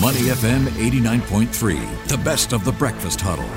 Money FM 89.3, the best of the breakfast huddle.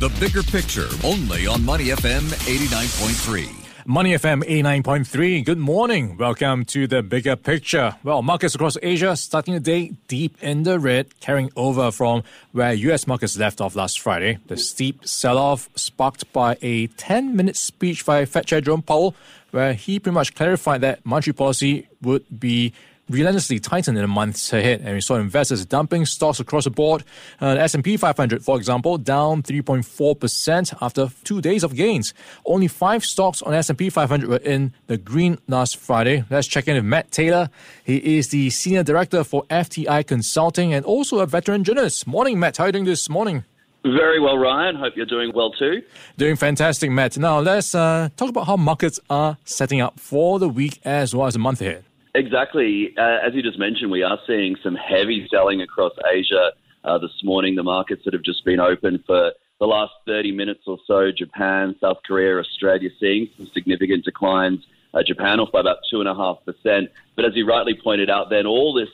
The bigger picture, only on Money FM 89.3. Money FM 89.3. Good morning. Welcome to the bigger picture. Well, markets across Asia starting the day deep in the red, carrying over from where US markets left off last Friday. The steep sell off sparked by a 10 minute speech by Fed Chair Jerome Powell, where he pretty much clarified that monetary policy would be relentlessly tightened in the months ahead, and we saw investors dumping stocks across the board. Uh, the S&P 500, for example, down 3.4% after two days of gains. Only five stocks on S&P 500 were in the green last Friday. Let's check in with Matt Taylor. He is the senior director for FTI Consulting and also a veteran journalist. Morning, Matt. How are you doing this morning? Very well, Ryan. Hope you're doing well too. Doing fantastic, Matt. Now let's uh, talk about how markets are setting up for the week as well as the month ahead. Exactly. Uh, as you just mentioned, we are seeing some heavy selling across Asia uh, this morning. The markets that have just been open for the last 30 minutes or so, Japan, South Korea, Australia, seeing some significant declines. Uh, Japan off by about 2.5%. But as you rightly pointed out, then all this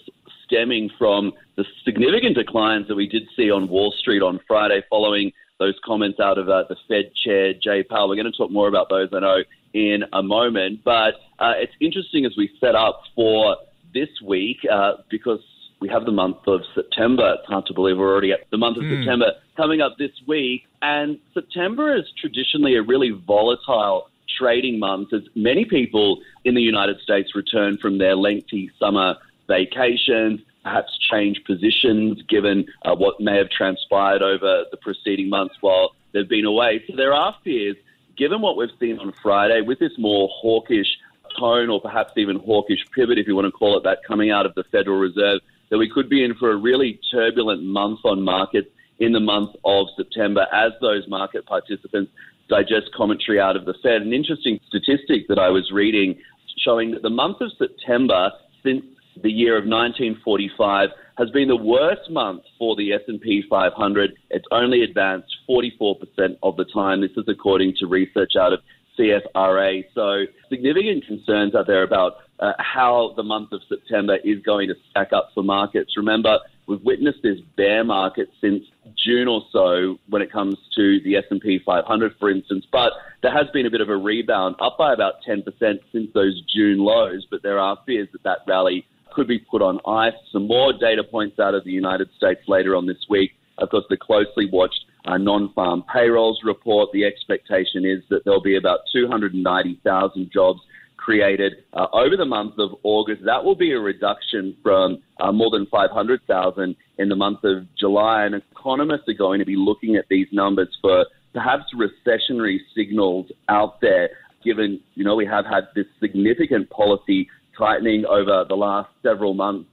stemming from the significant declines that we did see on Wall Street on Friday following those comments out of uh, the Fed chair, Jay Powell. We're going to talk more about those, I know, in a moment. But uh, it's interesting as we set up for this week uh, because we have the month of September. It's hard to believe we're already at the month of mm. September coming up this week. And September is traditionally a really volatile trading month as many people in the United States return from their lengthy summer vacations, perhaps change positions given uh, what may have transpired over the preceding months while they've been away. So there are fears given what we've seen on Friday, with this more hawkish tone, or perhaps even hawkish pivot, if you want to call it that, coming out of the Federal Reserve, that we could be in for a really turbulent month on markets in the month of September as those market participants digest commentary out of the Fed. An interesting statistic that I was reading showing that the month of September since the year of 1945 has been the worst month for the S&P 500. It's only advanced 44% of the time. This is according to research out of CFRA. So significant concerns out there about uh, how the month of September is going to stack up for markets. Remember, we've witnessed this bear market since June or so when it comes to the S&P 500, for instance. But there has been a bit of a rebound, up by about 10% since those June lows. But there are fears that that rally could be put on ice. Some more data points out of the United States later on this week. Of course, the closely watched uh, non-farm payrolls report. The expectation is that there'll be about 290,000 jobs created uh, over the month of August. That will be a reduction from uh, more than 500,000 in the month of July. And economists are going to be looking at these numbers for perhaps recessionary signals out there, given, you know, we have had this significant policy tightening over the last several months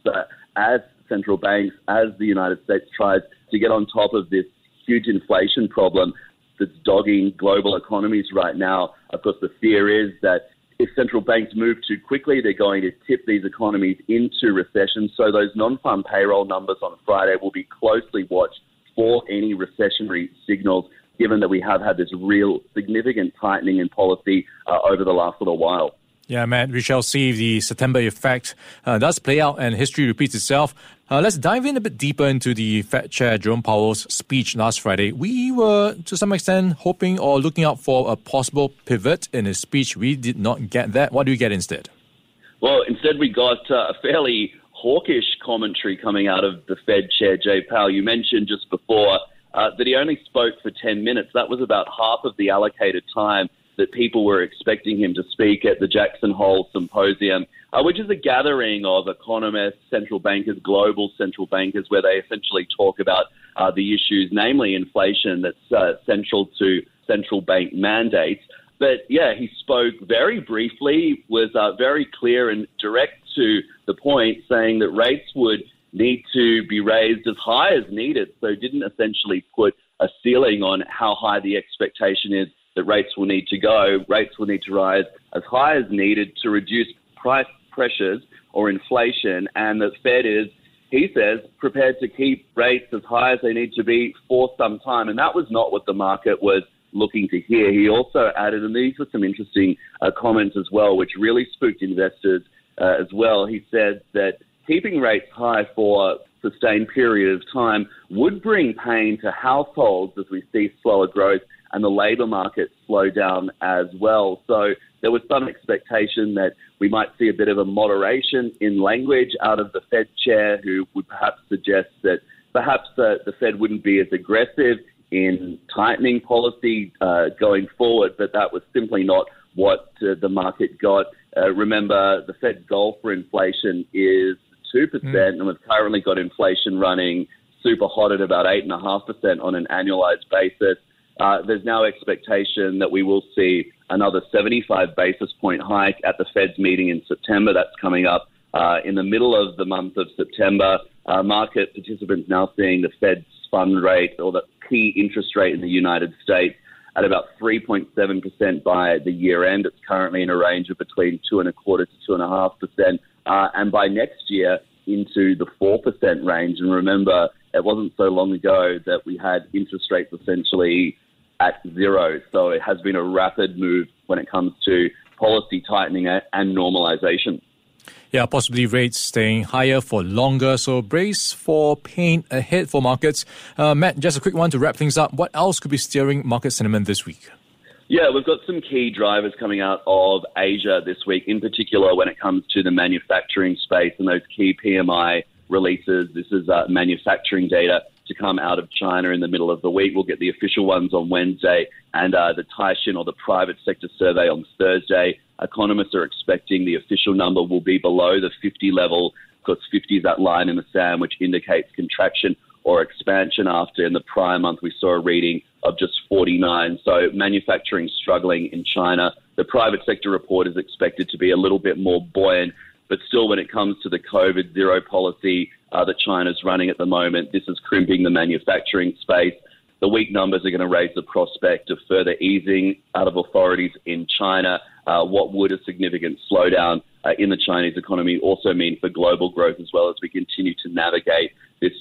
as central banks, as the United States tries to get on top of this huge inflation problem that's dogging global economies right now. Of course, the fear is that if central banks move too quickly, they're going to tip these economies into recession. So those non-farm payroll numbers on Friday will be closely watched for any recessionary signals, given that we have had this real significant tightening in policy uh, over the last little while. Yeah, Matt, we shall see if the September effect uh, does play out and history repeats itself. Uh, let's dive in a bit deeper into the Fed Chair Jerome Powell's speech last Friday. We were, to some extent, hoping or looking out for a possible pivot in his speech. We did not get that. What do you get instead? Well, instead, we got uh, a fairly hawkish commentary coming out of the Fed Chair, Jay Powell. You mentioned just before uh, that he only spoke for 10 minutes. That was about half of the allocated time that people were expecting him to speak at the Jackson Hole Symposium, uh, which is a gathering of economists, central bankers, global central bankers, where they essentially talk about uh, the issues, namely inflation, that's uh, central to central bank mandates. But yeah, he spoke very briefly, was uh, very clear and direct to the point, saying that rates would need to be raised as high as needed. So didn't essentially put a ceiling on how high the expectation is that rates will need to go. Rates will need to rise as high as needed to reduce price pressures or inflation, and the Fed is, he says, prepared to keep rates as high as they need to be for some time. And that was not what the market was looking to hear. He also added, and these were some interesting uh, comments as well, which really spooked investors uh, as well. He said that keeping rates high for sustained period of time would bring pain to households as we see slower growth and the labour market slow down as well. So there was some expectation that we might see a bit of a moderation in language out of the Fed chair, who would perhaps suggest that perhaps the, the Fed wouldn't be as aggressive in tightening policy uh, going forward, but that was simply not what uh, the market got. Uh, remember, the Fed goal for inflation is 2%, mm. and we've currently got inflation running super hot at about 8.5% on an annualized basis. Uh, there's now expectation that we will see another 75 basis point hike at the Fed's meeting in September. That's coming up uh, in the middle of the month of September. Uh, market participants now seeing the Fed's fund rate or the key interest rate in the United States at about 3.7% by the year end. It's currently in a range of between two and a quarter to two and a half percent. Uh, and by next year, into the 4% range. And remember, it wasn't so long ago that we had interest rates essentially at zero. So it has been a rapid move when it comes to policy tightening and normalization. Yeah, possibly rates staying higher for longer. So brace for pain ahead for markets. Uh, Matt, just a quick one to wrap things up. What else could be steering market sentiment this week? Yeah, we've got some key drivers coming out of Asia this week, in particular when it comes to the manufacturing space and those key PMI releases. This is uh, manufacturing data to come out of China in the middle of the week. We'll get the official ones on Wednesday and uh, the Caixin or the private sector survey on Thursday. Economists are expecting the official number will be below the 50 level because 50 is that line in the sand which indicates contraction or expansion after in the prior month we saw a reading of just 49. So manufacturing struggling in China. The private sector report is expected to be a little bit more buoyant, but still when it comes to the COVID zero policy, uh, that China's running at the moment. This is crimping the manufacturing space. The weak numbers are going to raise the prospect of further easing out of authorities in China. Uh, what would a significant slowdown uh, in the Chinese economy also mean for global growth as well as we continue to navigate this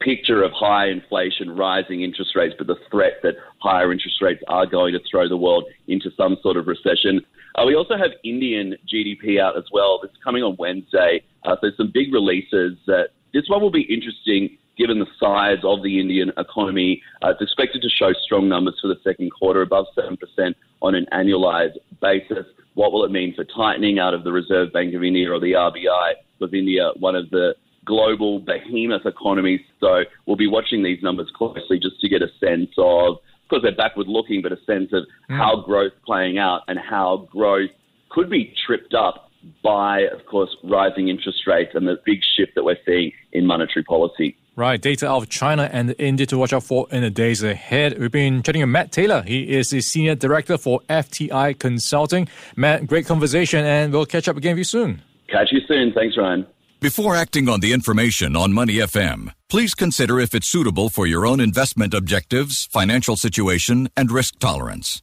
picture of high inflation, rising interest rates, but the threat that higher interest rates are going to throw the world into some sort of recession. Uh, we also have Indian GDP out as well. It's coming on Wednesday. Uh, so some big releases that this one will be interesting given the size of the Indian economy. Uh, it's expected to show strong numbers for the second quarter, above 7% on an annualized basis. What will it mean for tightening out of the Reserve Bank of India or the RBI? With India, one of the global behemoth economies. So we'll be watching these numbers closely just to get a sense of, because they're backward looking, but a sense of mm. how growth playing out and how growth could be tripped up by, of course, rising interest rates and the big shift that we're seeing in monetary policy. Right, data out of China and India to watch out for in the days ahead. We've been chatting with Matt Taylor. He is the Senior Director for FTI Consulting. Matt, great conversation, and we'll catch up again with you soon. Catch you soon. Thanks, Ryan. Before acting on the information on Money FM, please consider if it's suitable for your own investment objectives, financial situation, and risk tolerance.